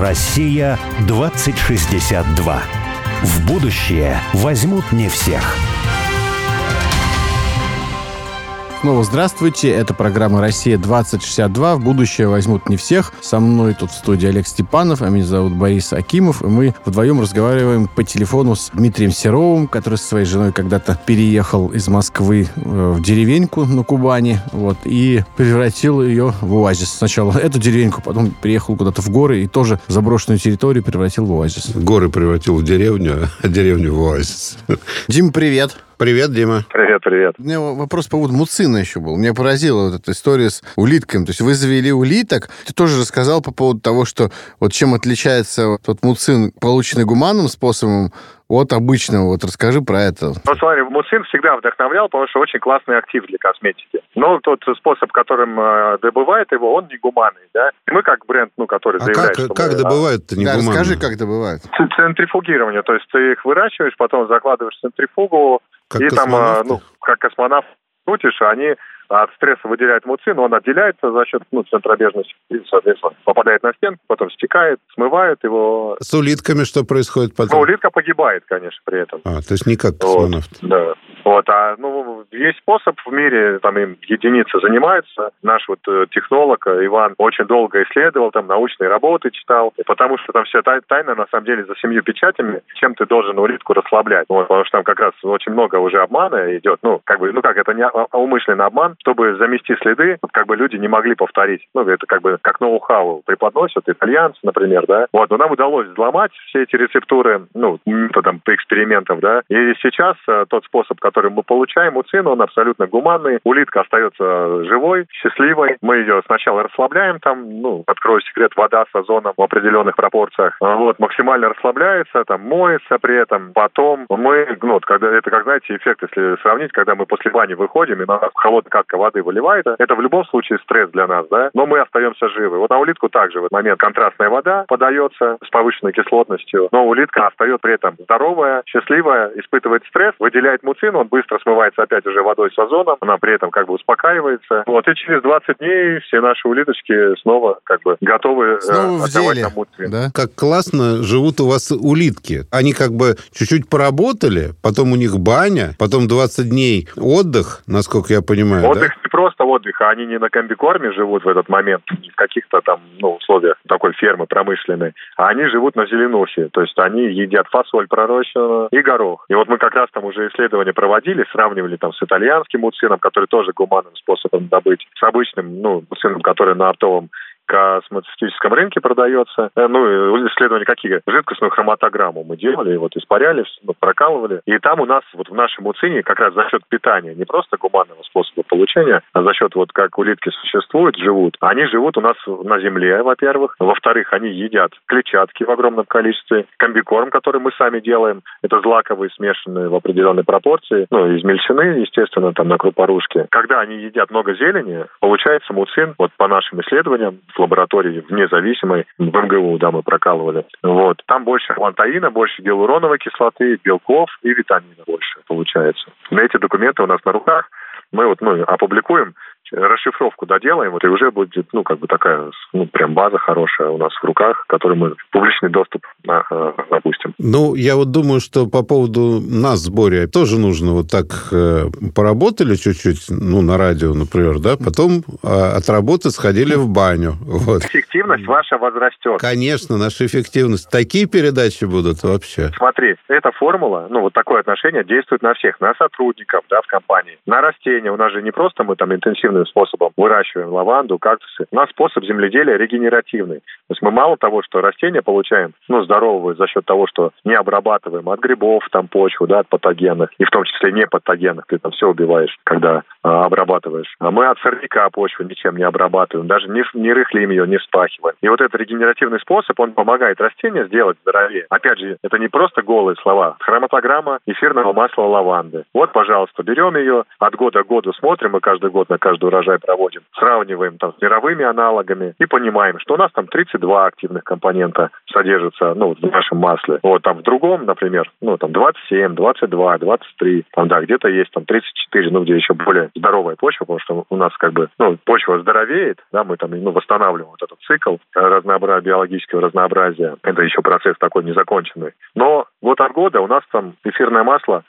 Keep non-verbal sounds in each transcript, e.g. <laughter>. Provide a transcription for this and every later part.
Россия 2062. В будущее возьмут не всех. Снова здравствуйте. Это программа «Россия-2062». В будущее возьмут не всех. Со мной тут в студии Олег Степанов, а меня зовут Борис Акимов. И мы вдвоем разговариваем по телефону с Дмитрием Серовым, который со своей женой когда-то переехал из Москвы э, в деревеньку на Кубани вот, и превратил ее в оазис. Сначала эту деревеньку, потом приехал куда-то в горы и тоже заброшенную территорию превратил в оазис. Горы превратил в деревню, а <laughs> деревню в оазис. Дим, привет. Привет, Дима. Привет, привет. У меня вопрос по поводу муцина еще был. Меня поразила вот эта история с улитками. То есть вы завели улиток. Ты тоже рассказал по поводу того, что вот чем отличается тот муцин, полученный гуманным способом, от обычного. Вот расскажи про это. Ну, смотри, муцин всегда вдохновлял, потому что очень классный актив для косметики. Но тот способ, которым э, добывает его, он не гуманный, да. Мы как бренд, ну, который а заявляет, как, что как мы, добывают-то не Да, гуманно? расскажи, как добывают. Центрифугирование, то есть ты их выращиваешь, потом закладываешь в центрифугу, Как и там, космонавты? ну, как космонавт крутишь, они от стресса выделяют муцин, он отделяется за счет ну, центробежности, и, соответственно, попадает на стенку, потом стекает, смывает его. С улитками что происходит потом? Ну, улитка погибает, конечно, при этом. А, то есть не как Вот, космонавт. да. Вот, а ну есть способ в мире, там им единицы занимаются. Наш вот э, технолог э, Иван очень долго исследовал, там научные работы читал, потому что там вся тай- тайна на самом деле за семью печатями, чем ты должен улитку расслаблять. Вот, потому что там как раз очень много уже обмана идет. Ну, как бы, ну как, это не а- а умышленный обман, чтобы замести следы, как бы люди не могли повторить. Ну, это как бы как ноу-хау преподносят итальянцы, например, да. Вот, но нам удалось взломать все эти рецептуры, ну, методом экспериментов, да. И сейчас э, тот способ, мы получаем у цин, он абсолютно гуманный. Улитка остается живой, счастливой. Мы ее сначала расслабляем там, ну, открою секрет, вода с озоном в определенных пропорциях. Вот, максимально расслабляется, там, моется при этом. Потом мы, ну, вот, когда, это, как знаете, эффект, если сравнить, когда мы после бани выходим, и на нас холодная катка воды выливает, это в любом случае стресс для нас, да, но мы остаемся живы. Вот на улитку также в этот момент контрастная вода подается с повышенной кислотностью, но улитка остается при этом здоровая, счастливая, испытывает стресс, выделяет муцин, он быстро смывается опять уже водой с озоном, она при этом как бы успокаивается. Вот, и через 20 дней все наши улиточки снова как бы готовы э, Снова в отдавать деле. Да? Как классно живут у вас улитки. Они как бы чуть-чуть поработали, потом у них баня, потом 20 дней отдых, насколько я понимаю, Отдых не просто отдых, а они не на комбикорме живут в этот момент, в каких-то там ну, условиях такой фермы промышленной, а они живут на зеленухе, то есть они едят фасоль пророщенную и горох. И вот мы как раз там уже исследования проводили, сравнивали там с итальянским муцином, который тоже гуманным способом добыть, с обычным ну, муцином, который на оптовом косметическом рынке продается. Э, Ну, исследования какие? Жидкостную хроматограмму мы делали, вот испаряли, ну, прокалывали. И там у нас вот в нашем уцине как раз за счет питания, не просто гуманного способа получения, а за счет вот как улитки существуют, живут. Они живут у нас на земле, во-первых. Во-вторых, они едят клетчатки в огромном количестве. Комбикорм, который мы сами делаем, это злаковые смешанные в определенной пропорции, ну, измельчены, естественно, там на крупорушке. Когда они едят много зелени, получается муцин, вот по нашим исследованиям, в лаборатории в независимой, в МГУ, да, мы прокалывали. Вот. Там больше лантаина, больше гиалуроновой кислоты, белков и витамина больше получается. На эти документы у нас на руках. Мы вот, ну, опубликуем, расшифровку доделаем, вот и уже будет, ну, как бы такая, ну, прям база хорошая у нас в руках, которую мы в публичный доступ а, а, запустим. Ну, я вот думаю, что по поводу нас с Борей тоже нужно вот так э, поработали чуть-чуть, ну, на радио, например, да, потом э, от работы сходили в баню. Вот. Эффективность ваша возрастет. Конечно, наша эффективность. Такие передачи будут вообще. Смотри, эта формула, ну, вот такое отношение действует на всех, на сотрудников, да, в компании, на растения. У нас же не просто мы там интенсивным способом выращиваем лаванду, кактусы. У нас способ земледелия регенеративный. То есть мы мало того, что растения получаем, ну, здоровые за счет того, что не обрабатываем от грибов, там, почву, да, от патогенных, и в том числе не патогенных, ты там все убиваешь, когда а, обрабатываешь. А мы от сорняка почву ничем не обрабатываем, даже не, не рыхлим ее, не вспахиваем. И вот этот регенеративный способ, он помогает растению сделать здоровее. Опять же, это не просто голые слова. Хроматограмма эфирного масла лаванды. Вот, пожалуйста, берем ее, от года к году смотрим, мы каждый год на каждую урожай проводим, сравниваем там с мировыми аналогами и понимаем, что у нас там 32 активных компонента содержится, ну, в нашем масле. Вот там в другом, например, ну, там 27, 22, 23, там, да, где-то есть там 34, ну, где еще более здоровая почва, потому что у нас как бы, ну, почва здоровеет, да, мы там, ну, восстанавливаем вот этот цикл разнообразия, биологического разнообразия. Это еще процесс такой незаконченный. Но год от года у нас там эфирное масло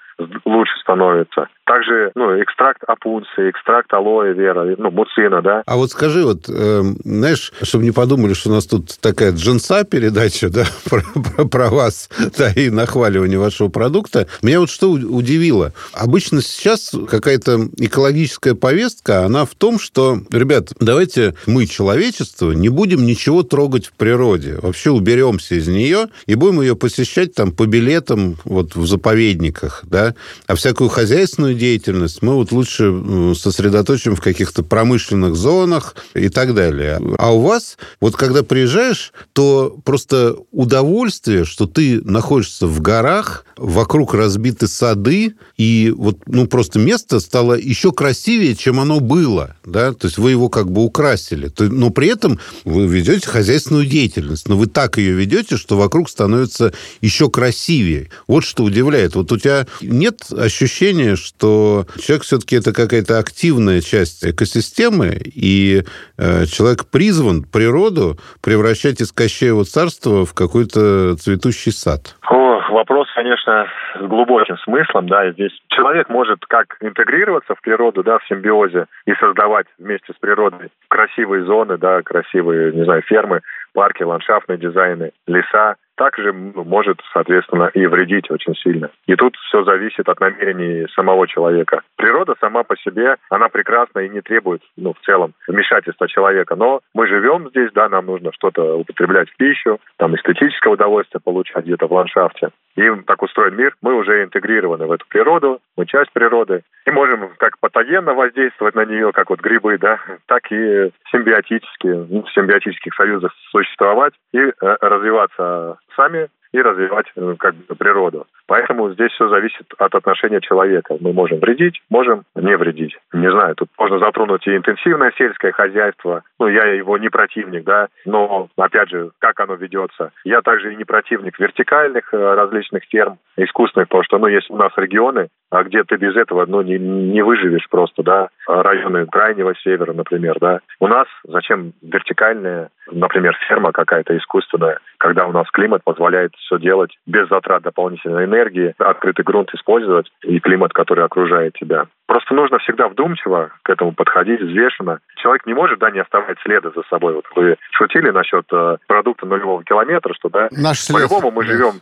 лучше становится. Также, ну, экстракт опунции, экстракт алоэ вера, ну, муцина, да. А вот скажи, вот, э, знаешь, чтобы не подумали, что у нас тут такая джинса передача, да, <laughs> про, про, про вас, да, и нахваливание вашего продукта, меня вот что удивило. Обычно сейчас какая-то экологическая повестка, она в том, что, ребят, давайте мы, человечество, не будем ничего трогать в природе. Вообще уберемся из нее и будем ее посещать там по билетам вот в заповедниках, да, а всякую хозяйственную деятельность мы вот лучше сосредоточим в каких-то промышленных зонах и так далее. А у вас, вот когда приезжаешь, то просто удовольствие, что ты находишься в горах, вокруг разбиты сады, и вот, ну, просто место стало еще красивее, чем оно было, да, то есть вы его как бы украсили, но при этом вы ведете хозяйственную деятельность, но вы так ее ведете, что вокруг становится еще красивее. Вот что удивляет. Вот у тебя нет ощущения, что человек все-таки это какая-то активная часть экосистемы, и э, человек призван природу превращать из Кощеева царства в какой-то цветущий сад? О, вопрос, конечно, с глубоким смыслом, да, и здесь человек может как интегрироваться в природу, да, в симбиозе и создавать вместе с природой красивые зоны, да, красивые, не знаю, фермы, парки, ландшафтные дизайны, леса, также ну, может, соответственно, и вредить очень сильно. И тут все зависит от намерений самого человека. Природа сама по себе, она прекрасна и не требует, ну, в целом, вмешательства человека. Но мы живем здесь, да, нам нужно что-то употреблять в пищу, там, эстетическое удовольствие получать где-то в ландшафте. И так устроен мир, мы уже интегрированы в эту природу, мы часть природы, и можем как патогенно воздействовать на нее, как вот грибы, да, так и симбиотически, в симбиотических союзах существовать и э, развиваться сами и развивать э, как бы, природу. Поэтому здесь все зависит от отношения человека. Мы можем вредить, можем не вредить. Не знаю, тут можно затронуть и интенсивное сельское хозяйство. Ну, я его не противник, да, но, опять же, как оно ведется. Я также и не противник вертикальных э, различных ферм, искусственных, потому что, ну, есть у нас регионы, а где ты без этого, ну, не, не выживешь просто, да, районы крайнего севера, например, да. У нас зачем вертикальная, например, ферма какая-то искусственная, когда у нас климат позволяет все делать без затрат дополнительной энергии, открытый грунт использовать и климат, который окружает тебя. Просто нужно всегда вдумчиво к этому подходить, взвешенно. Человек не может, да, не оставлять следа за собой. Вот вы шутили насчет э, продукта нулевого километра, что, да, по-любому мы живем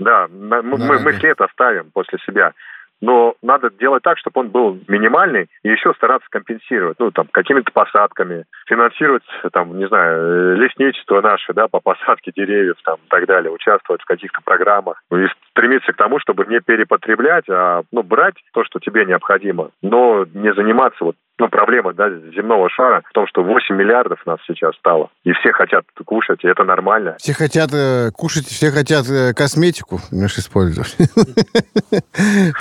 да, мы, да, мы, мы след оставим после себя но надо делать так, чтобы он был минимальный, и еще стараться компенсировать, ну, там, какими-то посадками, финансировать, там, не знаю, лесничество наше, да, по посадке деревьев, там, и так далее, участвовать в каких-то программах, и стремиться к тому, чтобы не перепотреблять, а, ну, брать то, что тебе необходимо, но не заниматься вот ну, проблема да, земного шара в том, что 8 миллиардов нас сейчас стало. И все хотят кушать, и это нормально. Все хотят э, кушать, все хотят э, косметику, знаешь, использовать. <laughs>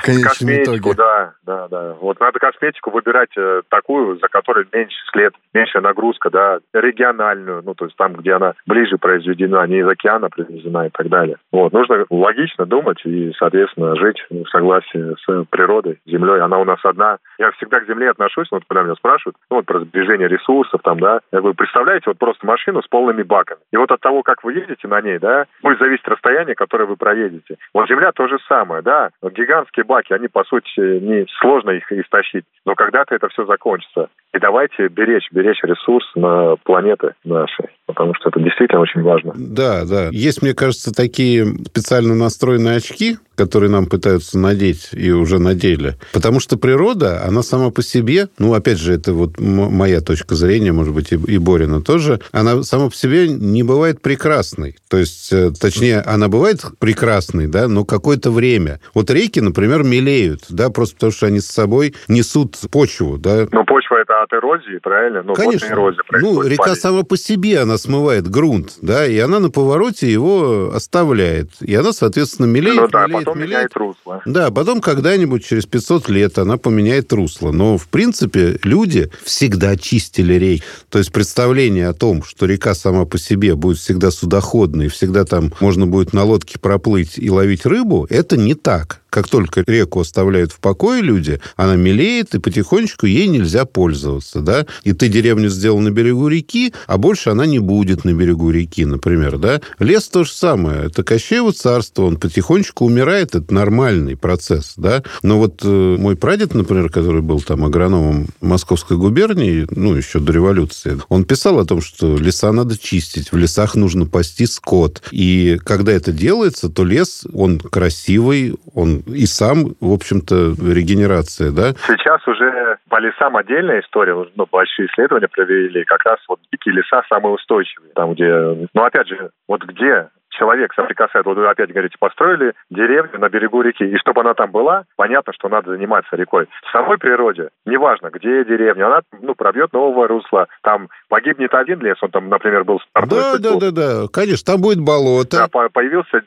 Косметику, да, да, да. Вот надо косметику выбирать э, такую, за которой меньше след, меньшая нагрузка, да, региональную, ну, то есть там, где она ближе произведена, не из океана привезена и так далее. Вот, нужно логично думать и, соответственно, жить в согласии с природой, землей. Она у нас одна. Я всегда к земле отношусь, вот когда меня спрашивают, ну, вот про сбережение ресурсов там, да, я говорю, представляете, вот просто машину с полными баками. И вот от того, как вы едете на ней, да, будет зависеть расстояние, которое вы проедете. Вот Земля то же самое, да, гигантские баки, они, по сути, не сложно их истощить, но когда-то это все закончится. И давайте беречь, беречь ресурс на планеты нашей, потому что это действительно очень важно. Да, да. Есть, мне кажется, такие специально настроенные очки, которые нам пытаются надеть и уже надели. Потому что природа, она сама по себе, ну, опять же, это вот моя точка зрения, может быть, и, и Борина тоже, она сама по себе не бывает прекрасной. То есть, э, точнее, она бывает прекрасной, да, но какое-то время. Вот реки, например, мелеют, да, просто потому что они с собой несут почву, да. Но почва это от эрозии, правильно? Ну, Конечно. Эрозия ну, река сама по себе, она смывает грунт, да, и она на повороте его оставляет. И она, соответственно, мелеет, ну, да, мелеет, потом меняет меняет русло. Да, потом когда-нибудь через 500 лет она поменяет русло. Но, в принципе, люди всегда чистили реки. То есть представление о том, что река сама по себе будет всегда судоходной, всегда там можно будет на лодке проплыть и ловить рыбу, это не так. Как только реку оставляют в покое люди, она мелеет, и потихонечку ей нельзя пользоваться, да. И ты деревню сделал на берегу реки, а больше она не будет на берегу реки, например, да. Лес то же самое. Это Кощеево царство, он потихонечку умирает, это нормальный процесс, да. Но вот э, мой прадед, например, который был там агрономом Московской губернии, ну, еще до революции, он писал о том, что леса надо чистить, в лесах нужно пасти скот. И когда это делается, то лес, он красивый, он и сам, в общем-то, регенерация, да? Сейчас уже по лесам отдельная история, ну, большие исследования провели, как раз вот дикие леса самые устойчивые, там, где, ну, опять же, вот где человек соприкасается, вот вы опять говорите, построили деревню на берегу реки, и чтобы она там была, понятно, что надо заниматься рекой. В самой природе, неважно, где деревня, она, ну, пробьет новое русло, там погибнет один лес, он там, например, был... Да, да, да, да, конечно, там будет болото. Да, появился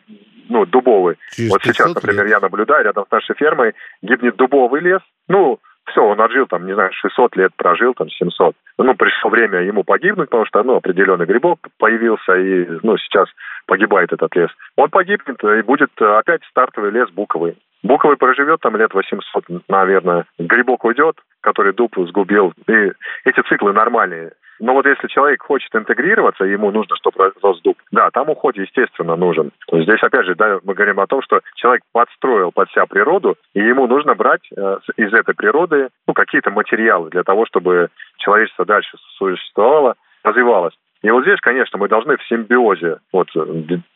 ну, дубовый. Через вот сейчас, например, лет. я наблюдаю, рядом с нашей фермой гибнет дубовый лес. Ну, все, он отжил там, не знаю, 600 лет прожил, там, 700. Ну, пришло время ему погибнуть, потому что, ну, определенный грибок появился, и, ну, сейчас погибает этот лес. Он погибнет, и будет опять стартовый лес буковый. Буковый проживет там лет 800, наверное. Грибок уйдет, который дуб сгубил. И эти циклы нормальные. Но вот если человек хочет интегрироваться, ему нужно, чтобы рос дуб. Да, там уход, естественно, нужен. Здесь, опять же, да, мы говорим о том, что человек подстроил под себя природу, и ему нужно брать э, из этой природы ну, какие-то материалы для того, чтобы человечество дальше существовало, развивалось. И вот здесь, конечно, мы должны в симбиозе, вот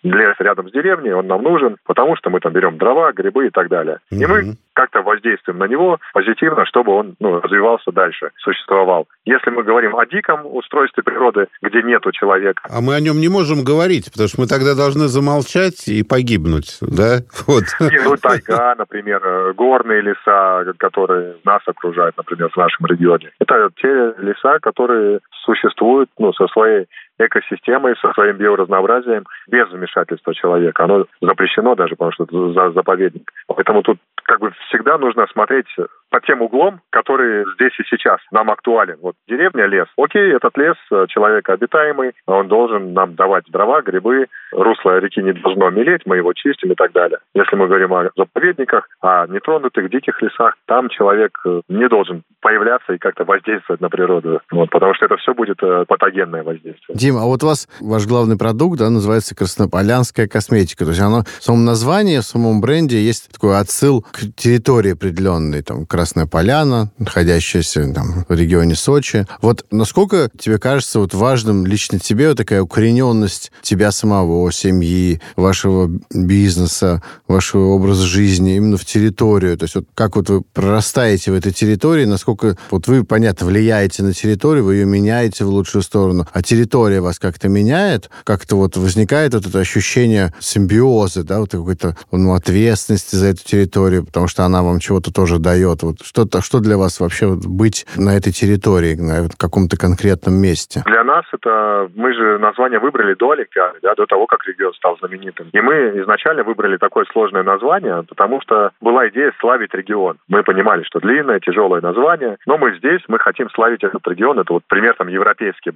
лес рядом с деревней, он нам нужен, потому что мы там берем дрова, грибы и так далее. Mm-hmm. И мы как-то воздействуем на него позитивно, чтобы он ну, развивался дальше, существовал. Если мы говорим о диком устройстве природы, где нету человека... А мы о нем не можем говорить, потому что мы тогда должны замолчать и погибнуть, да? <laughs> Вот. Не, ну, тайга, например, горные леса, которые нас окружают, например, в нашем регионе. Это те леса, которые существуют ну, со своей экосистемой, со своим биоразнообразием без вмешательства человека. Оно запрещено даже, потому что это заповедник. Поэтому тут как бы всегда нужно смотреть по тем углом, которые здесь и сейчас нам актуален. Вот деревня, лес. Окей, этот лес э, человекообитаемый, он должен нам давать дрова, грибы, русло реки не должно мелеть, мы его чистим и так далее. Если мы говорим о заповедниках, о нетронутых диких лесах, там человек э, не должен появляться и как-то воздействовать на природу, вот, потому что это все будет э, патогенное воздействие. Дим, а вот у вас ваш главный продукт да, называется краснополянская косметика. То есть оно в самом названии, в самом бренде есть такой отсыл к территории определенной, там, Красная Поляна, находящаяся там, в регионе Сочи. Вот насколько тебе кажется вот важным лично тебе вот такая укорененность тебя самого, семьи, вашего бизнеса, вашего образа жизни именно в территорию? То есть вот как вот вы прорастаете в этой территории, насколько вот вы, понятно, влияете на территорию, вы ее меняете в лучшую сторону, а территория вас как-то меняет, как-то вот возникает вот это ощущение симбиоза, да, вот какой-то ну, ответственности за эту территорию, потому что она вам чего-то тоже дает. Вот что-то, что для вас вообще вот быть на этой территории, на каком-то конкретном месте? Для нас это... Мы же название выбрали до Олимпиады, да, до того, как регион стал знаменитым. И мы изначально выбрали такое сложное название, потому что была идея славить регион. Мы понимали, что длинное, тяжелое название, но мы здесь, мы хотим славить этот регион. Это вот пример там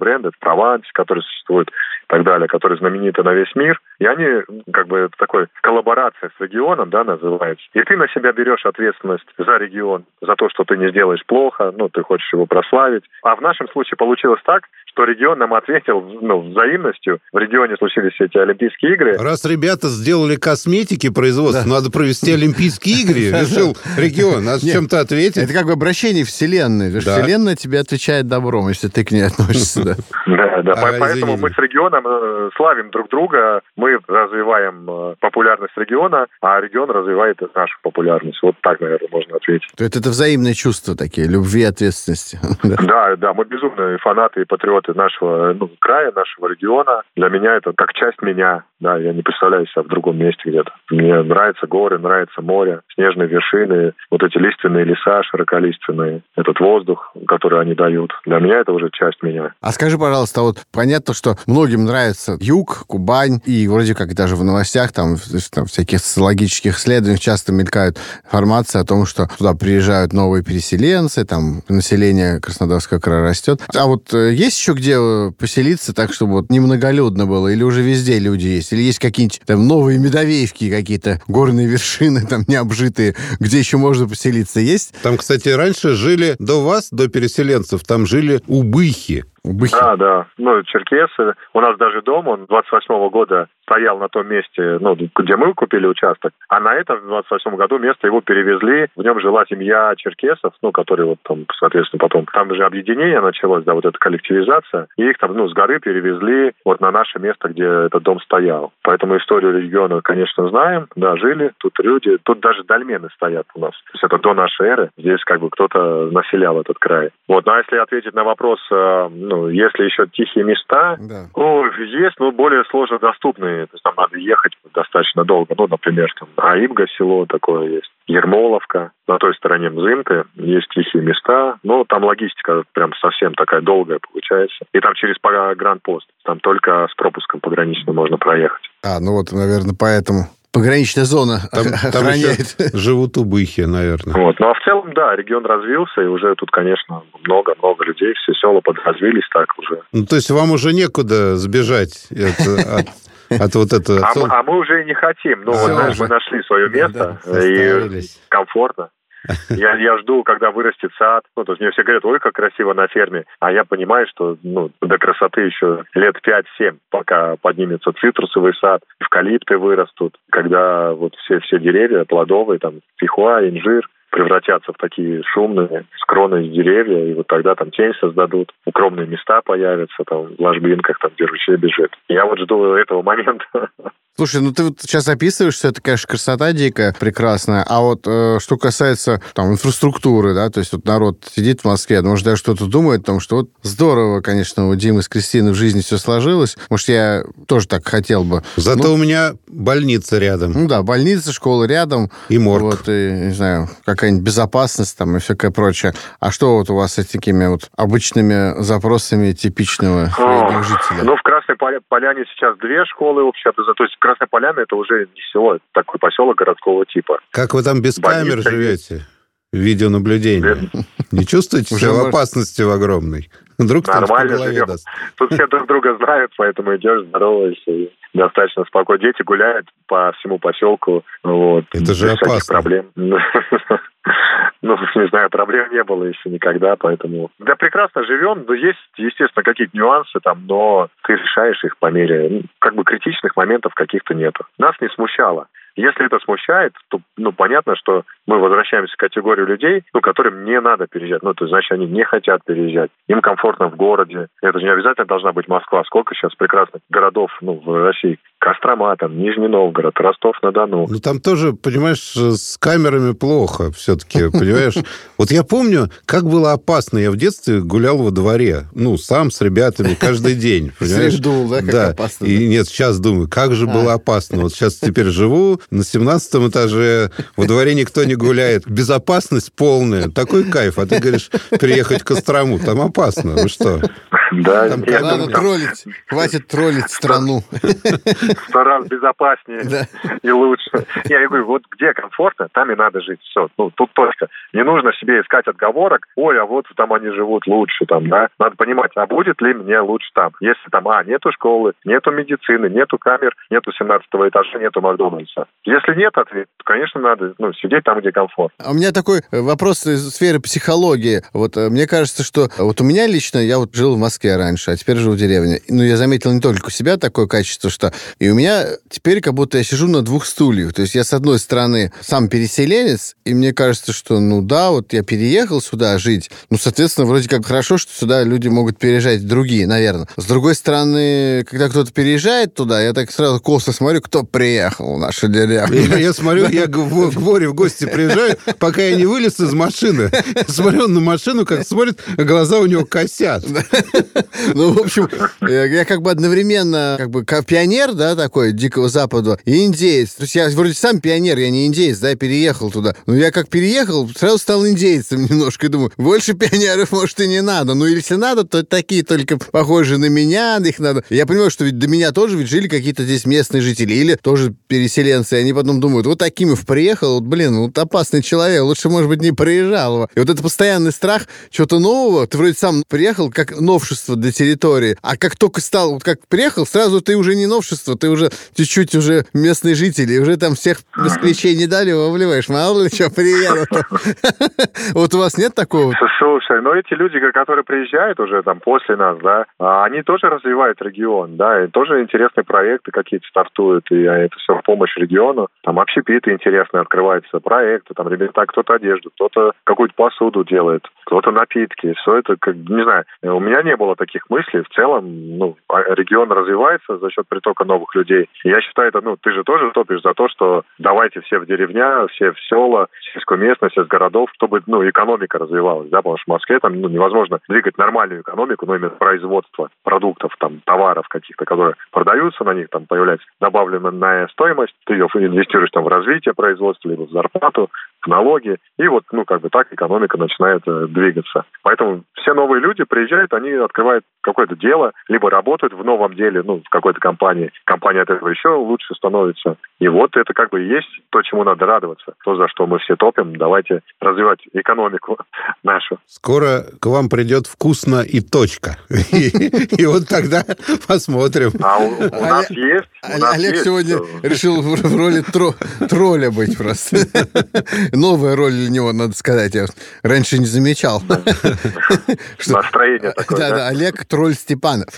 бренд, это Прованс, который существует и так далее, который знамениты на весь мир. И они, как бы, это такой коллаборация с регионом, да, называется. И ты на себя берешь ответственность за регион, за то, что ты не сделаешь плохо, ну, ты хочешь его прославить. А в нашем случае получилось так, что регион нам ответил ну, взаимностью. В регионе случились эти Олимпийские игры. Раз ребята сделали косметики производство, да. надо провести Олимпийские игры, <laughs> решил регион. Надо чем-то ответить. Это как бы обращение Вселенной. Вселенная тебе отвечает добром, если ты к ней относишься. Да, <laughs> да. Поэтому мы с регионом э, славим друг друга, мы развиваем э, популярность региона, а регион развивает нашу популярность. Вот так, наверное, можно ответить. То есть это взаимные чувства такие, любви и ответственности. <laughs> Да, да, мы безумные фанаты и патриоты нашего ну, края, нашего региона. Для меня это как часть меня. Да, я не представляю себя в другом месте где-то. Мне нравятся горы, нравится море, снежные вершины, вот эти лиственные леса широколиственные, этот воздух, который они дают. Для меня это уже часть меня. А скажи, пожалуйста, вот понятно, что многим нравится юг, Кубань, и вроде как даже в новостях, там, там всяких социологических исследованиях часто мелькают информация о том, что туда приезжают новые переселенцы, там население Краснодарского края растет. А вот э, есть еще где э, поселиться так, чтобы вот немноголюдно было? Или уже везде люди есть? Или есть какие-нибудь там новые медовеевки, какие-то горные вершины <laughs> там необжитые, где еще можно поселиться? Есть? Там, кстати, раньше жили до вас, до переселенцев, там жили убыхи. Убыхи. Да, да. Ну, черкесы. У нас даже дом, он 28-го года стоял на том месте, ну, где мы купили участок. А на этом в 28 году место его перевезли. В нем жила семья черкесов, ну, которые вот там, соответственно, потом... Там же объединение началось, да, вот эта коллективизация. И их там, ну, с горы перевезли вот на наше место, где этот дом стоял. Поэтому историю региона, конечно, знаем. Да, жили тут люди. Тут даже дольмены стоят у нас. То есть это до нашей эры. Здесь как бы кто-то населял этот край. Вот, ну, а если ответить на вопрос, э, ну, если еще тихие места, Да. ну, есть, но более сложно доступные. То есть там надо ехать достаточно долго. Ну, например, там Аибга село такое есть, Ермоловка. На той стороне Мзымка есть тихие места. Но там логистика прям совсем такая долгая получается. И там через погранпост. Там только с пропуском пограничным можно проехать. А, ну вот, наверное, поэтому пограничная зона Там, там охраняет. еще живут убыхи, наверное. Вот. Ну, а в целом, да, регион развился, и уже тут, конечно, много-много людей, все села подразвились так уже. Ну, то есть вам уже некуда сбежать от, от вот этого... А, мы, а мы уже и не хотим. Ну, А, вот, знаешь, мы нашли свое место, да, и комфортно. Я, я жду, когда вырастет сад. Ну, то есть мне все говорят, ой, как красиво на ферме. А я понимаю, что ну, до красоты еще лет 5-7, пока поднимется цитрусовый сад, эвкалипты вырастут, когда вот все, все деревья плодовые, там, фихуа, инжир, превратятся в такие шумные, с кроной из деревья, и вот тогда там тень создадут, укромные места появятся, там, в ложбинках, там, где ручей бежит. Я вот жду этого момента. <laughs> Слушай, ну ты вот сейчас описываешь, что это, конечно, красота дикая, прекрасная. А вот э, что касается там инфраструктуры, да, то есть вот народ сидит в Москве, может, даже что-то думает о том, что вот здорово, конечно, у Димы с Кристиной в жизни все сложилось. Может, я тоже так хотел бы. Зато Ну, у меня больница рядом ну да, больница, школа рядом, и морг. вот, и, не знаю, какая-нибудь безопасность там и всякое прочее. А что вот у вас с такими вот обычными запросами типичного среднего жителя? Ну, в Красной Поля- Поляне сейчас две школы общеобразовательные. То есть Красная Поляна это уже не село, это такой поселок городского типа. Как вы там без Больница камер живете? Видеонаблюдение. <laughs> Не чувствуете Уже себя в опасности в огромной? Вдруг Нормально живем. даст. Тут все друг друга знают, поэтому идешь, здороваешься. и достаточно спокойно. Дети гуляют по всему поселку. Вот, Это же опасно. проблем. <laughs> Ну, не знаю, проблем не было еще никогда, поэтому... Да, прекрасно живем, но есть, естественно, какие-то нюансы там, но ты решаешь их по мере... ну, Как бы критичных моментов каких-то нету. Нас не смущало. Если это смущает, то, ну, понятно, что мы возвращаемся к категории людей, ну, которым не надо переезжать. Ну, то есть, значит, они не хотят переезжать. Им комфортно в городе. Это же не обязательно должна быть Москва. Сколько сейчас прекрасных городов, ну, в России. Кострома, там, Нижний Новгород, Ростов-на-Дону. Ну, там тоже, понимаешь, с камерами плохо все-таки, <laughs> понимаешь? Вот я помню, как было опасно. Я в детстве гулял во дворе. Ну, сам с ребятами каждый день, <laughs> понимаешь? Думал, да, как да. опасно, И нет, сейчас думаю, как же А. было опасно. Вот сейчас теперь живу на 17 этаже, во дворе никто не гуляет. Безопасность полная. Такой кайф. А ты говоришь, переехать в Кострому. Там опасно. Вы что? Да, Там я Ладно, думаю, там троллить. Хватит троллить страну. сто раз безопаснее Да. и лучше. Я говорю, вот где комфортно, там и надо жить. Все, ну, тут точка. Не нужно себе искать отговорок, ой, а вот там они живут лучше, там, да. Надо понимать, а будет ли мне лучше там? Если там, а, нету школы, нету медицины, нету камер, нету 17 этажа, нету Макдональдса. Если нет ответа, то, конечно, надо ну, сидеть там, где комфорт. А У меня такой э, вопрос из сферы психологии. Вот э, мне кажется, что вот у меня лично, я вот жил в Москве раньше, а теперь живу в деревне. Ну, я заметил не только у себя такое качество, что и у меня теперь как будто я сижу на двух стульях. То есть я, с одной стороны, сам переселенец, и мне кажется, что, ну да, вот я переехал сюда жить, ну, соответственно, вроде как хорошо, что сюда люди могут переезжать другие, наверное. С другой стороны, когда кто-то переезжает туда, я так сразу косо смотрю, кто приехал в нашу деревню. Я, я смотрю, я к, Во- к Боре в гости приезжаю, пока я не вылез из машины. Я смотрю на машину, как смотрит, глаза у него косят. <laughs> Ну, в общем, я как бы одновременно как бы пионер, да, такой, Дикого Запада, и индеец. То есть я вроде сам пионер, я не индеец, да, переехал туда. Но я как переехал, сразу стал индейцем <laughs> немножко. И думаю, больше пионеров, может, и не надо. Ну, если надо, то такие только похожие на меня, их надо. Я понимаю, что ведь до меня тоже ведь жили какие-то здесь местные жители или тоже переселенцы. И они потом думают, вот Акимов приехал, вот, блин, вот опасный человек, лучше, может быть, не приезжал. И вот это постоянный страх чего-то нового. Ты вроде сам приехал как новшество для территории, а как только стал, вот как приехал, сразу ты уже не новшество, ты уже чуть-чуть уже местный житель, и уже там всех москвичей не дали, вовливаешь. Мало ли что, приеду. <laughs> Вот у вас нет такого? Слушай, но эти люди, которые приезжают уже там после нас, да, а они тоже развивают регион, да, и тоже интересные проекты какие-то стартуют, и это все в помощь региону. Там общепиты интересные открываются, проекты, там ребята кто-то одежду, кто-то какую-то посуду делает, кто-то напитки. Все это, как, не знаю, у меня не было таких мыслей. В целом, ну, а регион развивается за счет притока новых людей. Я считаю, это, ну, ты же тоже топишь за то, что давайте все в деревня, все в села, в сельскую местность, из городов, чтобы, ну, экономика развивалась, да, потому что в Москве там, ну, невозможно двигать нормальную экономику, но именно производство продуктов, там, товаров каких-то, которые продаются, на них там появляется добавленная стоимость, ты ее инвестируешь там в развитие производства, либо в зарплату, налоги, и вот, ну, как бы так экономика начинает э, двигаться. Поэтому все новые люди приезжают, они открывают какое-то дело, либо работают в новом деле, ну, в какой-то компании. Компания от этого еще лучше становится. И вот это как бы и есть то, чему надо радоваться. То, за что мы все топим. Давайте развивать экономику <laughs> нашу. Скоро к вам придет вкусно и точка. <laughs> И вот тогда посмотрим. А у нас есть. Олег сегодня решил в роли тролля быть просто. <laughs> Новая роль для него, надо сказать. Я раньше не замечал. Настроение такое, Да, да, Олег Тролль Степанов.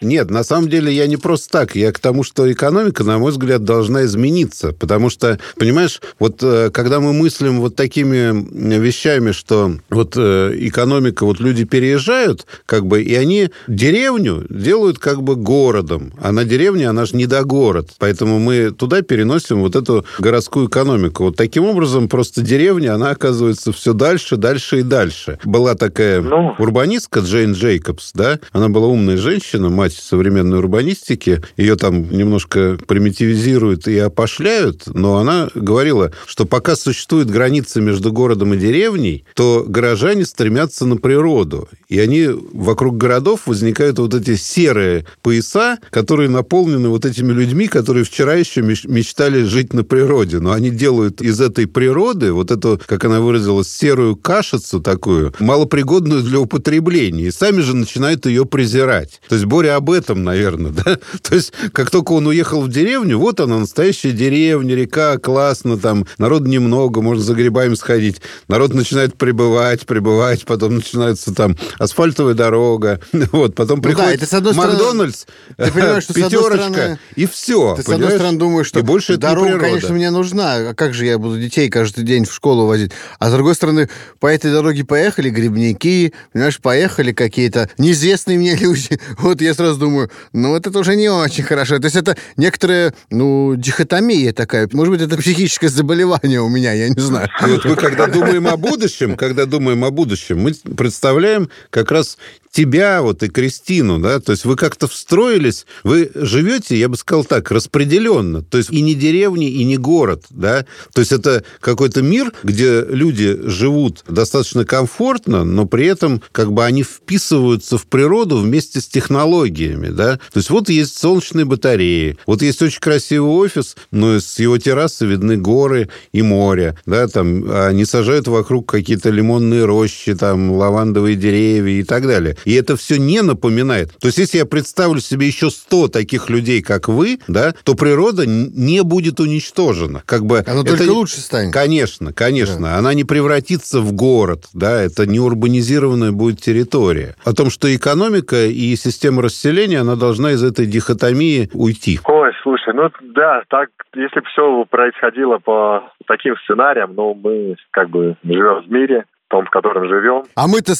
Нет, на самом деле я не просто так. Я к тому, что экономика, на мой взгляд, должна измениться. Потому что, понимаешь, вот э, когда мы мыслим вот такими вещами, что вот э, экономика, вот люди переезжают, как бы, и они деревню делают как бы городом. А на деревне она же не до город. Поэтому мы туда переносим вот эту городскую экономику. Вот таким образом просто деревня, она оказывается все дальше, дальше и дальше. Была такая ну... урбанистка Джейн Джейкобс, да? Она была умная женщина, мать современной урбанистики. Ее там немножко примитивизируют и опошляют, но она говорила, что пока существует граница между городом и деревней, то горожане стремятся на природу. И они вокруг городов возникают вот эти серые пояса, которые наполнены вот этими людьми, которые вчера еще мечтали жить на природе. Но они делают из этой природы вот эту, как она выразилась, серую кашицу такую, малопригодную для употребления. И сами же начинают ее презирать. То есть Боря об этом, наверное, <laughs> да? То есть как только он уехал в деревню, вот она, настоящая деревня, река, классно, там народ немного, можно за грибами сходить. Народ начинает прибывать, прибывать, потом начинается там асфальтовая дорога, <laughs> вот, потом ну приходит да, это, одной Макдональдс, ты понимаешь, <laughs> что пятерочка, стороны, и все. Ты, с одной стороны, думаешь, что и больше дорога, конечно, мне нужна, а как же я буду детей каждый день в школу возить? А с другой стороны, по этой дороге поехали грибники, понимаешь, поехали какие-то неизвестные мне <laughs> люди. Вот я сразу думаю, ну это уже не очень хорошо. То есть это некоторая, ну, дихотомия такая. Может быть, это психическое заболевание у меня, я не знаю. И вот мы, когда думаем о будущем, когда думаем о будущем, мы представляем как раз тебя вот и Кристину, да, то есть вы как-то встроились, вы живете, я бы сказал так, распределенно, то есть и не деревни, и не город, да, то есть это какой-то мир, где люди живут достаточно комфортно, но при этом как бы они вписываются в природу вместе с технологиями, да, то есть вот есть солнечные батареи, вот есть очень красивый офис, но с его террасы видны горы и море, да, там они сажают вокруг какие-то лимонные рощи, там лавандовые деревья и так далее. И это все не напоминает. То есть, если я представлю себе еще 100 таких людей, как вы, да, то природа не будет уничтожена. Как бы Она это... только лучше станет. Конечно, конечно. Да. Она не превратится в город, да, это не урбанизированная будет территория. О том, что экономика и система расселения, она должна из этой дихотомии уйти. Ой, слушай, ну да, так, если бы все происходило по таким сценариям, ну, мы как бы живем в мире, том, в котором живем. А мы-то,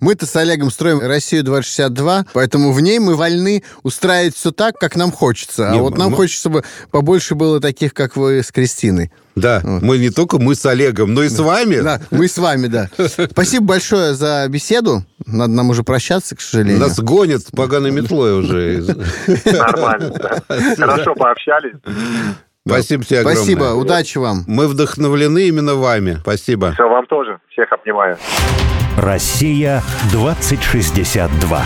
мы-то с Олегом строим Россию 2062, поэтому в ней мы вольны устраивать все так, как нам хочется. А Не, вот нам мы- хочется, чтобы побольше было таких, как вы с Кристиной. Да, мы не только мы с Олегом, но и с вами. Да, мы с вами, да. Спасибо большое за беседу. Надо нам уже прощаться, к сожалению. Нас гонят с поганой метлой уже. Нормально. да. Хорошо пообщались. Спасибо тебе огромное. Спасибо, удачи вам. Мы вдохновлены именно вами. Спасибо. Все, вам тоже. Всех обнимаю. Россия 2062.